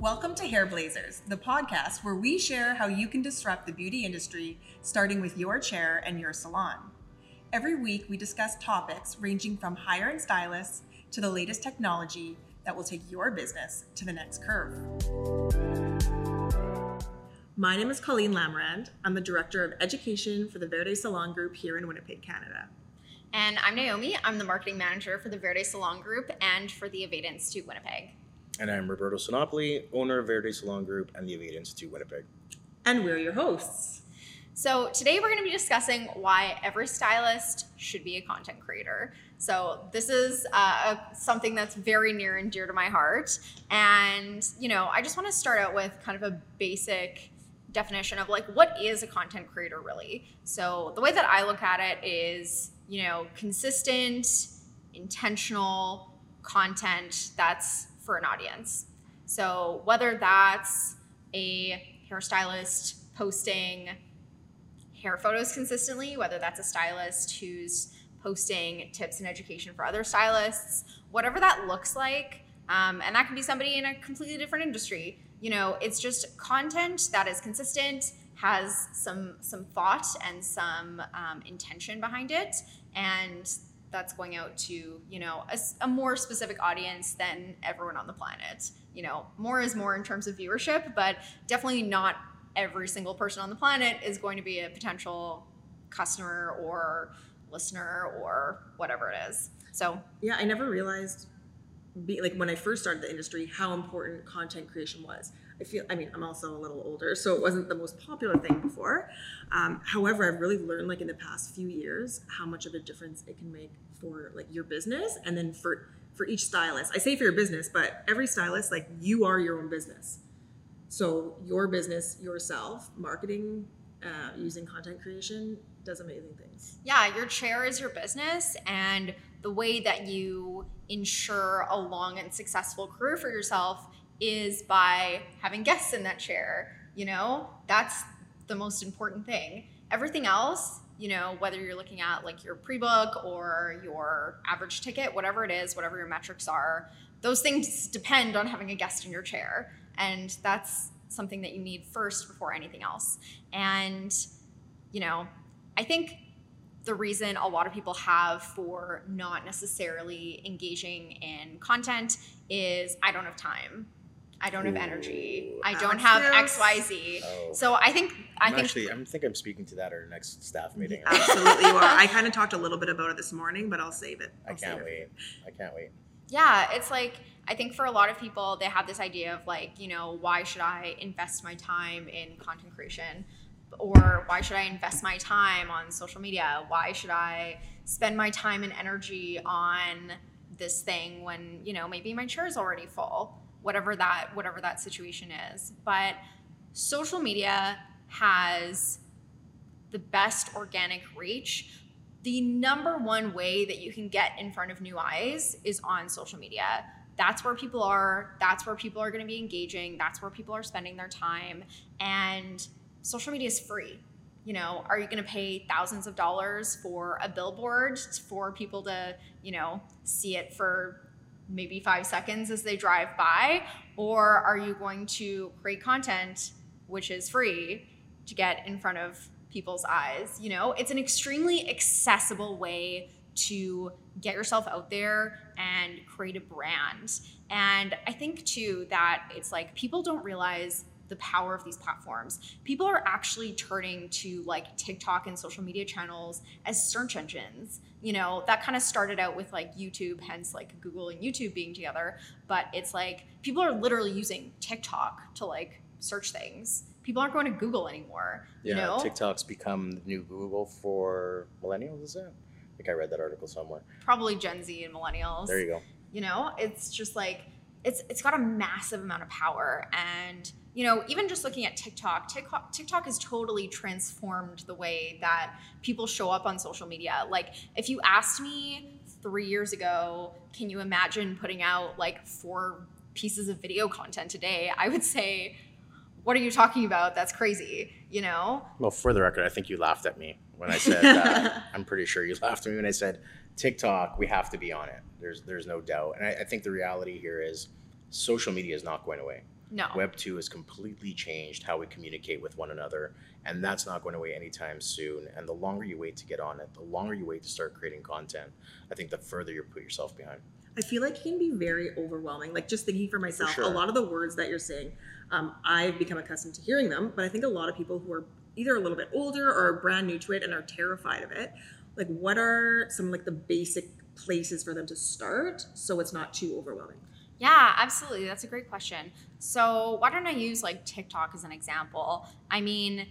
Welcome to Hair Blazers, the podcast where we share how you can disrupt the beauty industry, starting with your chair and your salon. Every week, we discuss topics ranging from hiring stylists to the latest technology that will take your business to the next curve. My name is Colleen Lamrand. I'm the Director of Education for the Verde Salon Group here in Winnipeg, Canada. And I'm Naomi. I'm the marketing manager for the Verde Salon Group and for the Aveda Institute Winnipeg. And I'm Roberto Sinopoli, owner of Verde Salon Group and the Aveda Institute Winnipeg. And we're your hosts. So today we're going to be discussing why every stylist should be a content creator. So this is uh, something that's very near and dear to my heart. And, you know, I just want to start out with kind of a basic definition of like what is a content creator really so the way that i look at it is you know consistent intentional content that's for an audience. So whether that's a hairstylist posting hair photos consistently, whether that's a stylist who's posting tips and education for other stylists, whatever that looks like, um, and that can be somebody in a completely different industry. You know, it's just content that is consistent, has some some thought and some um, intention behind it, and that's going out to you know a, a, more specific audience than everyone on the planet. You know more is more in terms of viewership but definitely not every single person on the planet is going to be a potential customer or listener or whatever it is. So. Yeah i never realized be, like when i first started the industry how important content creation was I feel, I mean, I'm also a little older, so it wasn't the most popular thing before. Um, however, I've really learned, like in the past few years, how much of a difference it can make for like your business, and then for for each stylist. I say for your business, but every stylist, like you are your own business. So your business, yourself, marketing, uh, using content creation does amazing things. Yeah, your chair is your business, and the way that you ensure a long and successful career for yourself is by having guests in that chair. You know, that's the most important thing. Everything else, you know, whether you're looking at like your pre book or your average ticket, whatever it is, whatever your metrics are, those things depend on having a guest in your chair. And that's something that you need first before anything else. And, you know, I think the reason a lot of people have for not necessarily engaging in content is I don't have time I don't have energy. I don't have X, Y, Z. Oh. So I think I I'm think actually I think I'm speaking to that at our next staff meeting. Absolutely, you are. I kind of talked a little bit about it this morning, but I'll save it. I'll I can not wait. I can't wait. Yeah, it's like I think for a lot of people, they have this idea of like, you know, why should I invest my time in content creation? Or why should I invest my time on social media? Why should I spend my time and energy on this thing when, you know, maybe my chair is already full? Whatever that whatever that situation is. But social media has the best organic reach. The number one way that you can get in front of new eyes is on social media. That's where people are that's where people are going to be engaging that's where people are spending their time. And social media is free. You know are you going to pay thousands of dollars for a billboard for people to you know see it for maybe five seconds as they drive by? Or are you going to create content which is free to get in front of people's eyes? You know, it's an extremely accessible way to get yourself out there and create a brand. And I think too that it's like people don't realize the power of these platforms. People are actually turning to like TikTok and social media channels as search engines. You know, that kind of started out with like YouTube, hence like Google and YouTube being together. But it's like people are literally using TikTok to like search things. People aren't going to Google anymore. Yeah, you know? TikTok's become the new Google for millennials, is it? I think I read that article somewhere. Probably Gen Z and millennials. There you go. You know, it's just like it's it's got a massive amount of power and you know even just looking at tiktok tiktok tiktok has totally transformed the way that people show up on social media. Like if you asked me three years ago can you imagine putting out like four pieces of video content a day? I would say what are you talking about? That's crazy you know? Well for the record i think you laughed at me when i said that i'm pretty sure you laughed at me when i said tiktok we have to be on it. There's there's no doubt. And I, I think the reality here is social media is not going away No. Web 2 has completely changed how we communicate with one another, and that's not going away anytime soon. And the longer you wait to get on it, the longer you wait to start creating content, I think the further you put yourself behind. I feel like it can be very overwhelming. Like just thinking for myself, sure. a lot of the words that you're saying, um, I've become accustomed to hearing them, but I think a lot of people who are either a little bit older or brand new to it and are terrified of it, like what are some like the basic places for them to start so it's not too overwhelming? Yeah, absolutely. That's a great question. So, why don't I use like TikTok as an example? I mean,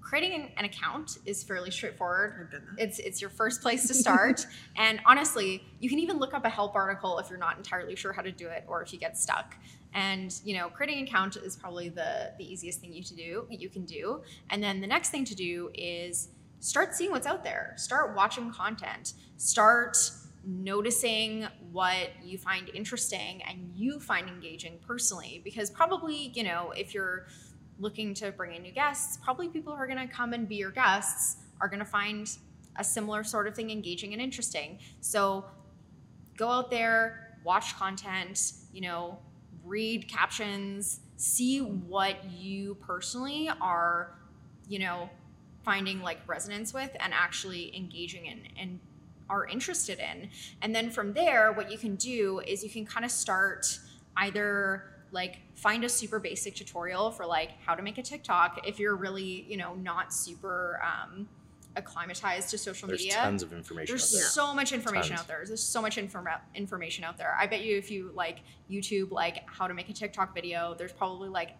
creating an account is fairly straightforward. I've done that. It's it's your first place to start. and honestly, you can even look up a help article if you're not entirely sure how to do it or if you get stuck. And you know, creating an account is probably the the easiest thing you to do you can do. And then the next thing to do is start seeing what's out there. Start watching content. Start noticing what you find interesting and you find engaging personally because probably, you know, if you're looking to bring in new guests, probably people who are going to come and be your guests are going to find a similar sort of thing engaging and interesting. So go out there, watch content, you know, read captions, see what you personally are, you know, finding like resonance with and actually engaging in and are interested in. And then from there, what you can do is you can kind of start either like find a super basic tutorial for like how to make a TikTok if you're really, you know, not super um, acclimatized to social There's media. There's tons of information There's out there. so much information Tons. out there. There's so much informa- information out there. I bet you if you like YouTube, like how to make a TikTok video, there's probably like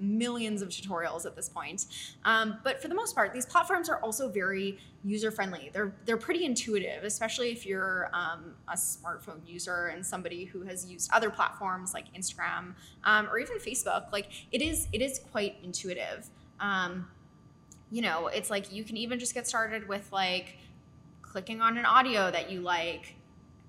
millions of tutorials at this point. Um, but for the most part, these platforms are also very user friendly. They're they're pretty intuitive, especially if you're um, a smartphone user and somebody who has used other platforms like Instagram um, or even Facebook. Like it is it is quite intuitive. Um, you know, it's like you can even just get started with like clicking on an audio that you like,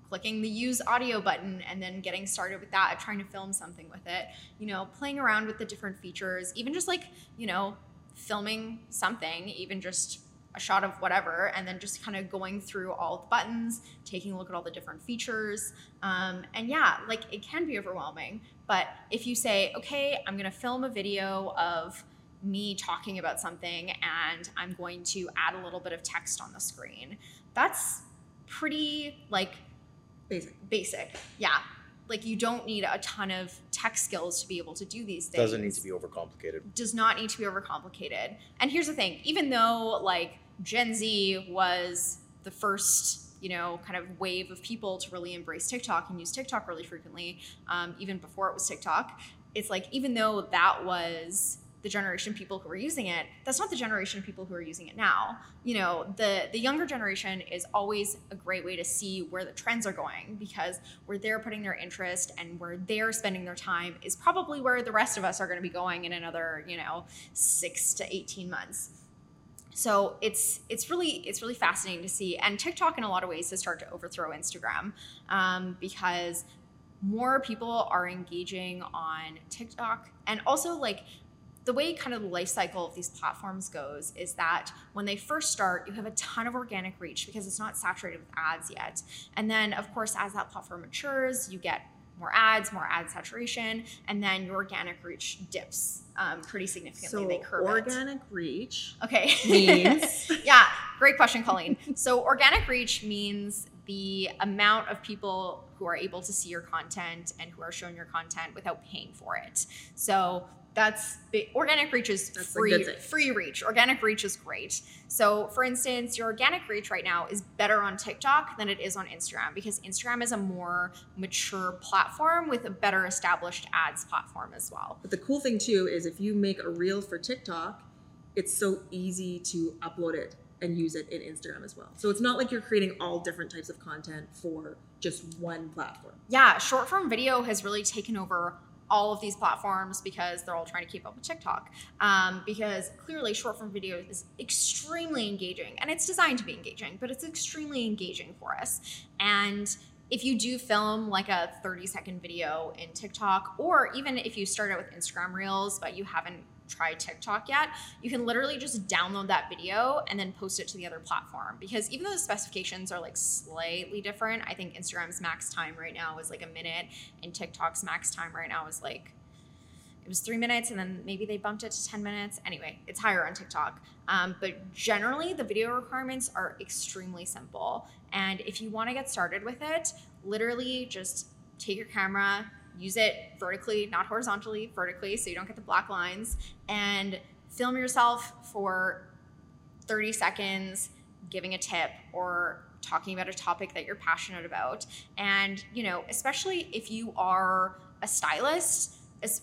clicking the use audio button, and then getting started with that, trying to film something with it, you know, playing around with the different features, even just like, you know, filming something, even just a shot of whatever, and then just kind of going through all the buttons, taking a look at all the different features. Um, and yeah, like it can be overwhelming. But if you say, okay, I'm to film a video of, me talking about something and I'm going to add a little bit of text on the screen. That's pretty like Basic. basic. Yeah. Like you don't need a ton of tech skills to be able to do these things. Doesn't need to be overcomplicated. does not need to be overcomplicated. And here's the thing, even though like Gen Z was the first you know, kind of wave of people to really embrace TikTok and use TikTok really frequently, um, even before it was TikTok. It's like, even though that was the generation of people who are using it that's not the generation of people who are using it now. You know the the younger generation is always a great way to see where the trends are going because where they're putting their interest and where they're spending their time is probably where the rest of us are going to be going in another you know 6 to 18 months. So it's it's really it's really fascinating to see and tiktok in a lot of ways has started to overthrow instagram um, because more people are engaging on tiktok and also like the way kind of the life cycle of these platforms goes is that when they first start, you have a ton of organic reach because it's not saturated with ads yet. And then, of course, as that platform matures, you get more ads, more ad saturation, and then your organic reach dips um, pretty significantly. So they curve it. organic reach Okay. means yeah, great question, Colleen. So, organic reach means the amount of people who are able to see your content and who are shown your content without paying for it. So, that's the organic reach is That's free free reach. Organic reach is great. So, for instance, your organic reach right now is better on TikTok than it is on Instagram because Instagram is a more mature platform with a better established ads platform as well. But the cool thing too is if you make a reel for TikTok, it's so easy to upload it and use it in Instagram as well. So it's not like you're creating all different types of content for just one platform. yeah, short form video has really taken over all of these platforms because they're all trying to keep up with TikTok. Um, because clearly, short form video is extremely engaging and it's designed to be engaging, but it's extremely engaging for us. And if you do film like a 30 second video in TikTok, or even if you start out with Instagram Reels, but you haven't tried TikTok yet, you can literally just download that video and then post it to the other platform. Because even though the specifications are like slightly different, I think Instagram's max time right now is like a minute, and TikTok's max time right now is like it was three minutes and then maybe they bumped it to 10 minutes. Anyway, it's higher on TikTok. Um, but generally, the video requirements are extremely simple. And if you want to get started with it, literally just take your camera, use it vertically, not horizontally, vertically, so you don't get the black lines, and film yourself for 30 seconds giving a tip or talking about a topic that you're passionate about. And, you know, especially if you are a stylist,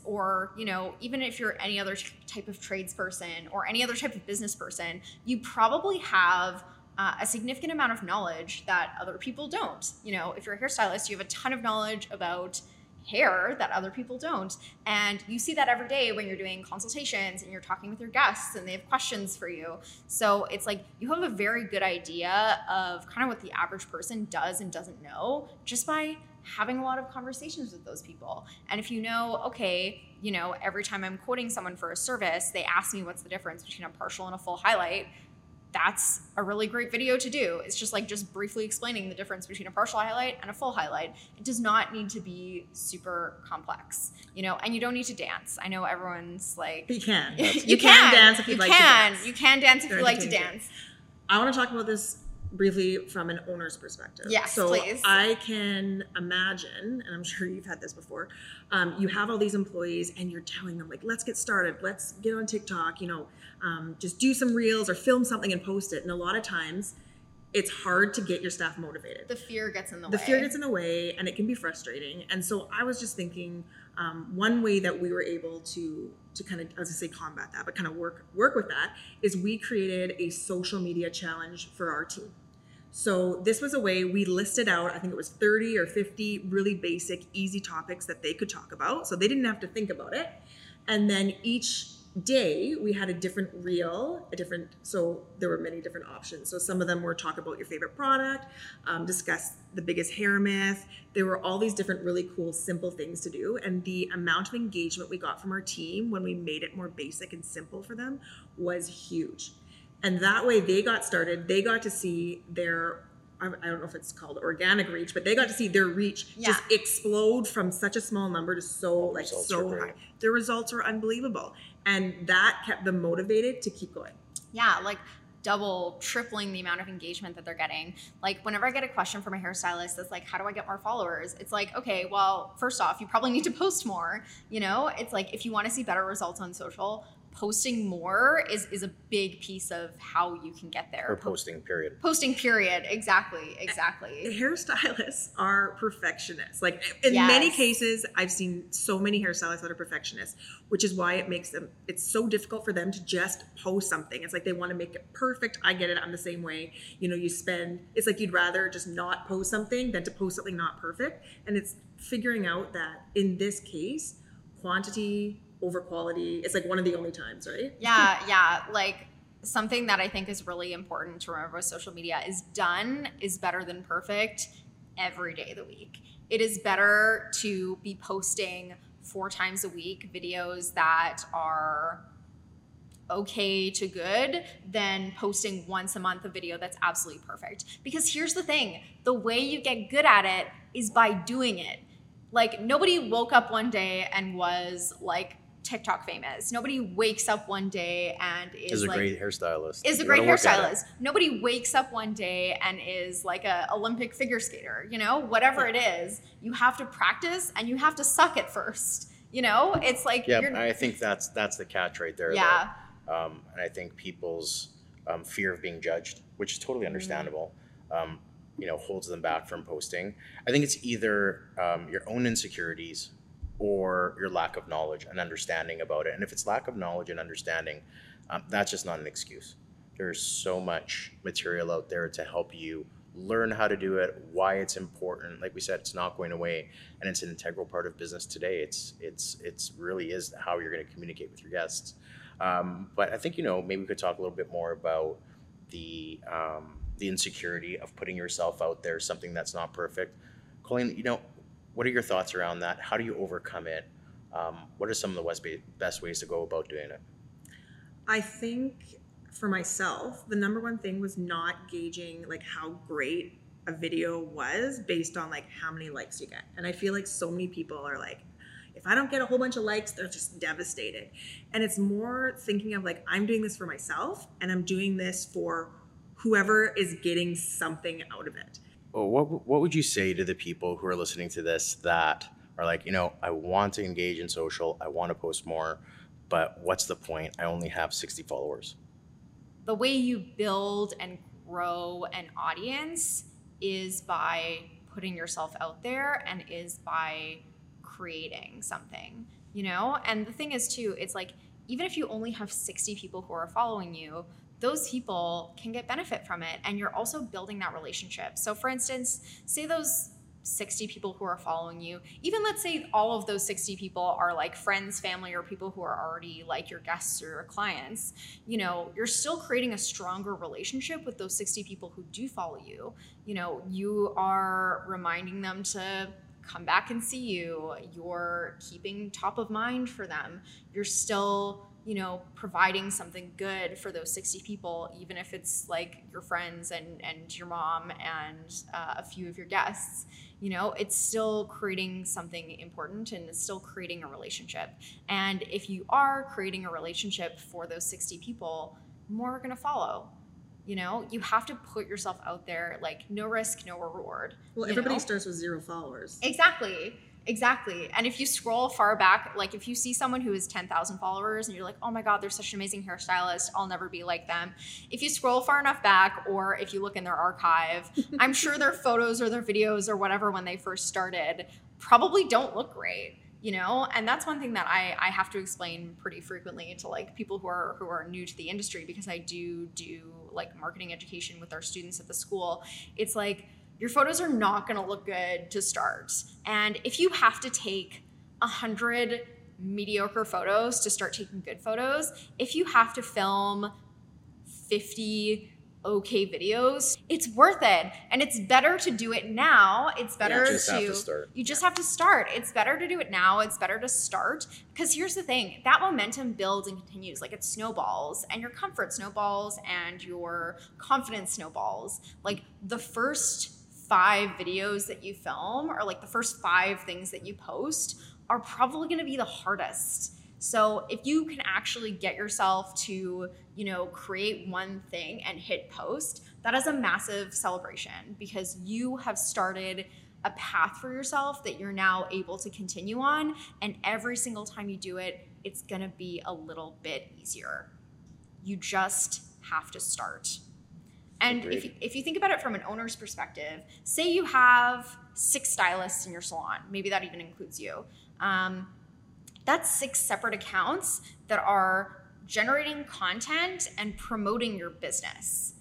or you know even if you're any other type of tradesperson or any other type of business person you probably have uh, a significant amount of knowledge that other people don't you know if you're a hairstylist you have a ton of knowledge about hair that other people don't. And you see that every day when you're doing consultations and you're talking with your guests and they have questions for you. So it's like you have a very good idea of kind of what the average person does and doesn't know just by having a lot of conversations with those people. And if you know, okay, you know, every time I'm quoting someone for a service, they ask me what's the difference between a partial and a full highlight that's a really great video to do. It's just like just briefly explaining the difference between a partial highlight and a full highlight. It does not need to be super complex, you know, and you don't need to dance. I know everyone's like you can. you, you can. can dance if you, you like can. to dance. You can dance if you like to dance. I want to talk about this briefly from an owner's perspective. Yes, so please. I can imagine, and I'm sure you've had this before. Um, you have all these employees, and you're telling them like, "Let's get started. Let's get on TikTok. You know, um, just do some reels or film something and post it." And a lot of times, it's hard to get your staff motivated. The fear gets in the, the way. The fear gets in the way and it can be frustrating and so i was just thinking um, one way that we were able to to kind of as i say combat that but kind of work work with that is we created a social media challenge for our team so this was a way we listed out i think it was 30 or 50 really basic easy topics that they could talk about so they didn't have to think about it. And then each day we had a different reel a different so there were many different options. So some of them were talk about your favorite product um, discuss the biggest hair myth. There were all these different really cool simple things to do. And the amount of engagement we got from our team when we made it more basic and simple for them was huge and that way they got started they got to see their I I don't know if it's called organic reach, but they got to see their reach just explode from such a small number to so oh, The like so high. great. Their results were unbelievable, and that kept them motivated to keep going. yeah, like double, tripling the amount of engagement that they're getting. Like whenever I get a question from a hairstylist that's like, how do I get more followers? It's like, okay, well, first off, you probably need to post more. You know, it's like if you want to see better results on social, posting more is is a big piece of how you can get there. or posting period. Posting period. Exactly. Exactly. Hairstylists are perfectionists. Like in many cases, I've seen so many hairstylists that are perfectionists, which is why it makes them. It's so difficult for them to just post something. It's like they want to make it perfect. I get it. I'm the same way. You know, you spend. It's like you'd rather just not post something than to post something not perfect. And it's figuring out that in this case, quantity over quality. It's like one of the only times, right? yeah, yeah. Like something that I think is really important to remember with social media is done is better than perfect every day of the week. It is better to be posting four times a week videos that are okay to good than posting once a month a video that's absolutely perfect. Because here's the thing the way you get good at it is by doing it. Like, nobody woke up one day and was like TikTok famous. Nobody wakes up one day and is, Is a like, great hairstylist. is a You great gotta work at it. hairstylist. Nobody wakes up one day and is like a Olympic figure skater, you know? Whatever it is, you have to practice and you have to suck at first. You know? It's like Yeah, you're I think that's that's the catch right there. Yeah. Um, and I think people's um, fear of being judged, which is Mm-hmm. totally understandable, um, you know, holds them back from posting. I think it's either um, your own insecurities or your lack of knowledge and understanding about it. And if it's lack of knowledge and understanding, um, that's just not an excuse. There's so much material out there to help you learn how to do it, why it's important. Like we said, it's not going away, and it's an integral part of business today. It's it's it's really is how you're going to communicate with your guests. Um, but I think you know maybe we could talk a little bit more about the um, the insecurity of putting yourself out there, something that's not perfect. Colleen, you know, what are your thoughts around that? How do you overcome it? Um, what are some of the best ways to go about doing it? I think for myself, the number one thing was not gauging like how great a video was based on like how many likes you get. And I feel like so many people are like, if I don't get a whole bunch of likes, they're just devastated. And it's more thinking of like, I'm doing this for myself and I'm doing this for whoever is getting something out of it. What, what would you say to the people who are listening to this that are like, you know, I want to engage in social, I want to post more, but what's the point? I only have 60 followers. The way you build and grow an audience is by putting yourself out there and is by creating something, you know? And the thing is, too, it's like even if you only have 60 people who are following you, those people can get benefit from it. And you're also building that relationship. So, for instance, say those 60 people who are following you, even let's say all of those 60 people are like friends, family, or people who are already like your guests or your clients, you know, you're still creating a stronger relationship with those 60 people who do follow you. You know, you are reminding them to come back and see you, you're keeping top of mind for them, you're still you know providing something good for those 60 people even if it's like your friends and and your mom and uh, a few of your guests you know it's still creating something important and it's still creating a relationship and if you are creating a relationship for those 60 people more are going to follow you know you have to put yourself out there like no risk no reward Well, everybody know? starts with zero followers. Exactly. Exactly. And if you scroll far back, like if you see someone who has 10,000 followers and you're like, oh my God, they're such an amazing hairstylist, I'll never be like them. If you scroll far enough back, or if you look in their archive, I'm sure their photos or their videos or whatever when they first started probably don't look great. You know, and that's one thing that I, I have to explain pretty frequently to like people who are who are new to the industry because I do do like marketing education with our students at the school. It's like your photos are not going to look good to start. And if you have to take a hundred mediocre photos to start taking good photos, if you have to film 50 okay videos, it's worth it. And it's better to do it now. It's better you to, to start. you just have to start. It's better to do it now. It's better to start because here's the thing, that momentum builds and continues like it snowballs and your comfort snowballs and your confidence snowballs. Like the first 5 videos that you film or like the first 5 things that you post are probably going to be the hardest. So if you can actually get yourself to, you know, create one thing and hit post, that is a massive celebration because you have started a path for yourself that you're now able to continue on and every single time you do it, it's going to be a little bit easier. You just have to start. And if you, if you think about it from an owner's perspective, say you have six stylists in your salon, maybe that even includes you. Um, that's six separate accounts that are generating content and promoting your business.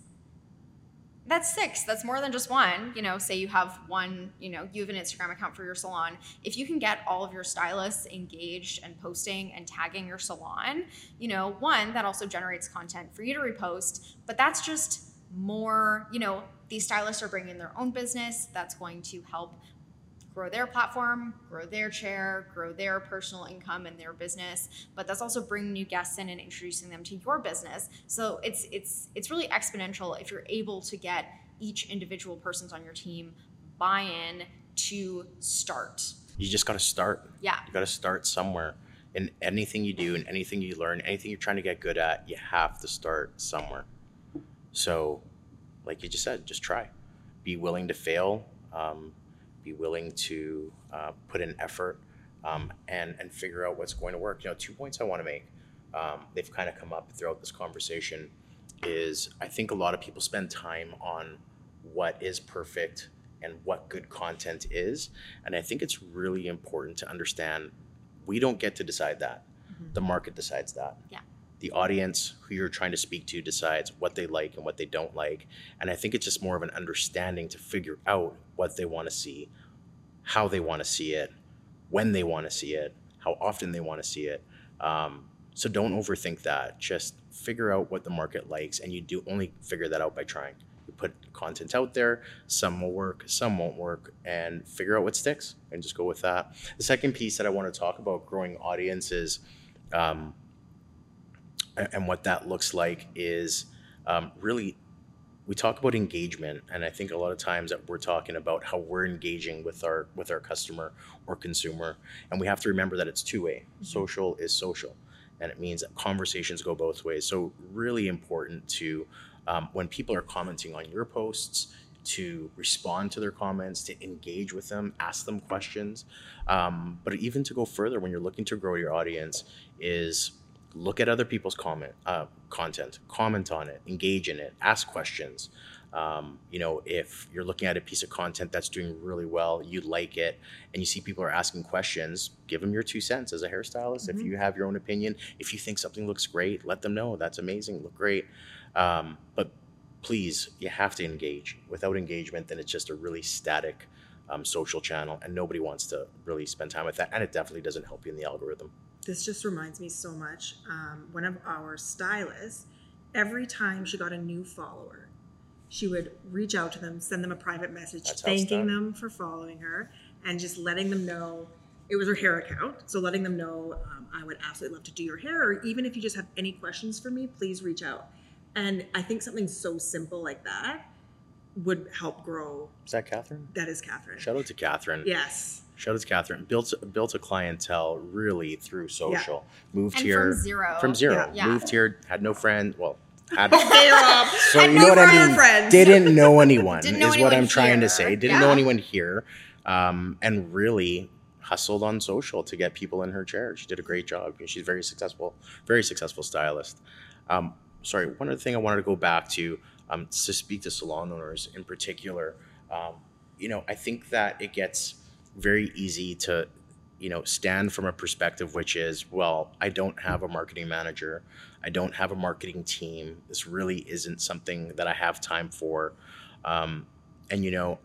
That's six. That's more than just one. You know, say you have one, you know, you have an Instagram account for your salon. If you can get all of your stylists engaged and posting and tagging your salon, you know, one, that also generates content for you to repost, but that's just more, you know, these stylists are bringing their own business. That's going to help grow their platform, grow their chair, grow their personal income and their business. But that's also bringing new guests in and introducing them to your business. So it's it's it's really exponential if you're able to get each individual persons on your team buy-in to start. You just got to start. Yeah. You got to start somewhere. And anything you do, and anything you learn, anything you're trying to get good at, you have to start somewhere. So, like you just said, just try. Be willing to fail. Um, be willing to uh, put in effort um, and and figure out what's going to work. You know, two points I want to make. Um, they've kind of come up throughout this conversation. Is I think a lot of people spend time on what is perfect and what good content is, and I think it's really important to understand we don't get to decide that. The market decides that. Yeah. The audience who you're trying to speak to decides what they like and what they don't like. And I think it's just more of an understanding to figure out what they want to see, how they want to see it, when they want to see it, how often they want to see it. Um, so don't overthink that. Just figure out what the market likes, and you do only figure that out by trying. You put content out there, some will work, some won't work, and figure out what sticks and just go with that. The second piece that I want to talk about growing audiences um, and what that looks like is um, really we talk about engagement, and I think a lot of times that we're talking about how we're engaging with our with our customer or consumer, and we have to remember that it's two way. Social is social, and it means that conversations go both ways. So really important to um, when people are commenting on your posts to respond to their comments, to engage with them, ask them questions, um, but even to go further when you're looking to grow your audience is look at other people's comment uh, content, comment on it, engage in it, ask questions. Um, you know, if you're looking at a piece of content that's doing really well, you like it, and you see people are asking questions, give them your two cents as a hairstylist. If Mhm. you have your own opinion, if you think something looks great, let them know that's amazing, look great. Um, but please, you have to engage. Without engagement, then it's just a really static um, social channel, and nobody wants to really spend time with that. And it definitely doesn't help you in the algorithm. This just reminds me so much. Um, one of our stylists, every time she got a new follower, she would reach out to them, send them a private message, That's thanking them for following her, and just letting them know it was her hair account. So letting them know, um, I would absolutely love to do your hair, or even if you just have any questions for me, please reach out. And I think something so simple like that would help grow. Is that Catherine? That is Catherine. Shout out to Catherine. Yes. Shout out to Catherine. Built built a clientele really through social. Moved And here from zero. from zero. Yeah. Yeah. Moved here, had no friend. Well, had so And you know what I mean. friends. Didn't know anyone Didn't know is what I'm trying to say. Didn't know anyone here, um, and really hustled on social to get people in her chair. She did a great job. She's very successful, very successful stylist. Um, sorry, one other thing I wanted to go back to um, to speak to salon owners in particular. Um, you know, I think that it gets very easy to, you know, stand from a perspective which is, well, I don't have a marketing manager, I don't have a marketing team. This really isn't something that I have time for. Um, and you know,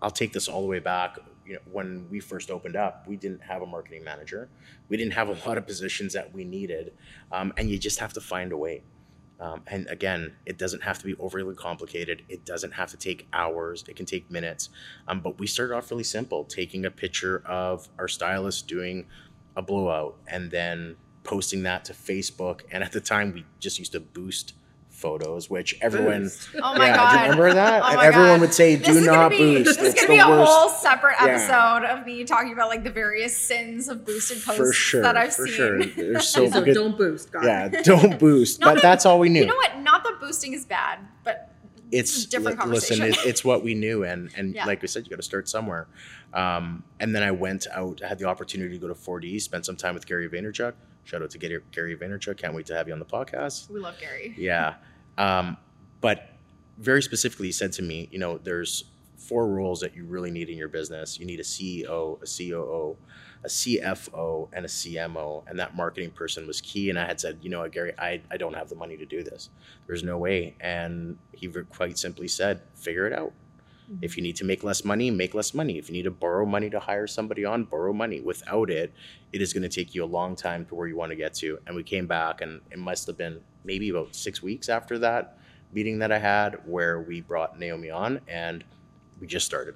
I'll take this all the way back. You know, when we first opened up, we didn't have a marketing manager. We didn't have a lot of positions that we needed, um, and you just have to find a way. Um, and again, it doesn't have to be overly complicated. It doesn't have to take hours. It can take minutes. Um, but we started off really simple, taking a picture of our stylist doing a blowout and then posting that to Facebook. And at the time, we just used to boost photos, which everyone. Boost. Oh my yeah, god. do you remember that? Oh and everyone God. would say, "Do is not gonna be, boost." This is it's gonna the be a worst. whole separate Yeah. episode of me talking about like the various sins of boosted posts for sure, that I've for seen. sure. There's so, So good. don't boost. Got Yeah, don't boost. But that- that's all we knew. You know what? Not that boosting is bad, but it's a different li- listen conversation. it, it's what we knew and and Yeah. like we said you got to start somewhere um, and then i went out i had the opportunity to go to 4d spend some time with gary vaynerchuk shout out to gary, gary vaynerchuk can't wait to have you on the podcast we love Gary. yeah um, but very specifically he said to me you know there's four roles that you really need in your business. You need a ceo a coo a cfo and a cmo and that marketing person was key. And i had said you know what gary i, I don't have the money to do this. There's no way. And he quite simply said figure it out. If you need to make less money make less money. If you need to borrow money to hire somebody on borrow money. Without it it is going to take you a long time to where you want to get to. And we came back and it must have been maybe about six weeks after that meeting that i had where we brought naomi on and we just started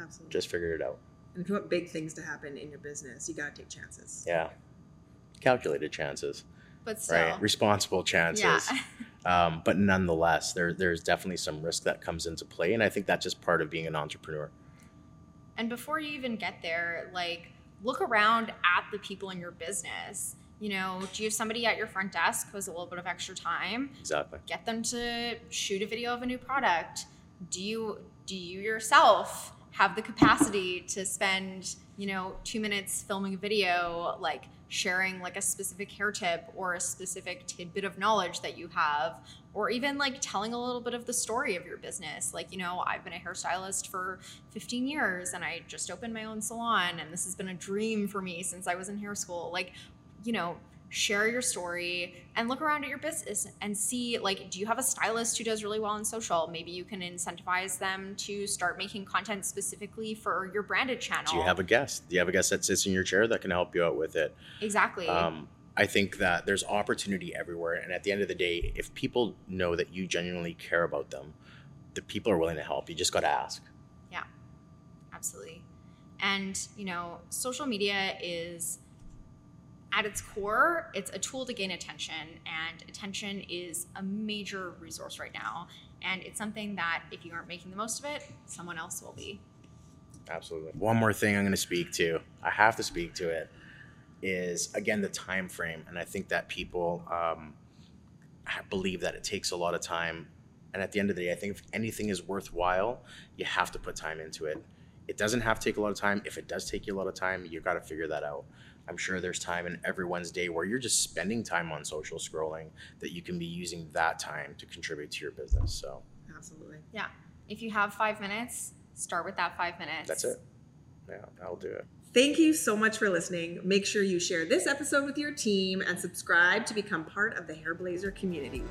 Absolutely. just figured it out and if you want big things to happen in your business, you gotta take chances. yeah calculated chances But still. right responsible chances Yeah. um, but nonetheless there, there's definitely some risk that comes into play and i think that's just part of being an entrepreneur And before you even get there, like look around at the people in your business. You know, do you have somebody at your front desk who has a little bit of extra time? exactly Get them to shoot a video of a new product. Do you do you yourself have the capacity to spend, you know, 2 minutes filming a video like sharing like a specific hair tip or a specific tidbit of knowledge that you have or even like telling a little bit of the story of your business like you know i've been a hairstylist for 15 years and i just opened my own salon and this has been a dream for me since i was in hair school like you know share your story and look around at your business and see like do you have a stylist who does really well on social? Maybe you can incentivize them to start making content specifically for your branded channel do you have a guest? Do you have a guest that sits in your chair that can help you out with it? Exactly. Um, i think that there's opportunity everywhere and at the end of the day if people know that you genuinely care about them the people are willing to help. You just got to ask. Yeah. absolutely. And you know social media is at its core it's a tool to gain attention and attention is a major resource right now And it's something that if you aren't making the most of it, someone else will be. Absolutely. One more thing I'm going to speak to. I have to speak to it. Is again the time frame, and I think that people um, believe that it takes a lot of time. And at the end of the day, I think if anything is worthwhile, you have to put time into it. It doesn't have to take a lot of time. If it does take you a lot of time, you got to figure that out. I'm sure there's time in everyone's day where you're just spending time on social scrolling that you can be using that time to contribute to your business. So Absolutely. Yeah. If you have five minutes, start with that five minutes. that's it. Yeah, that'll do it. Thank you so much for listening. Make sure you share this episode with your team and subscribe to become part of the Hairblazer community.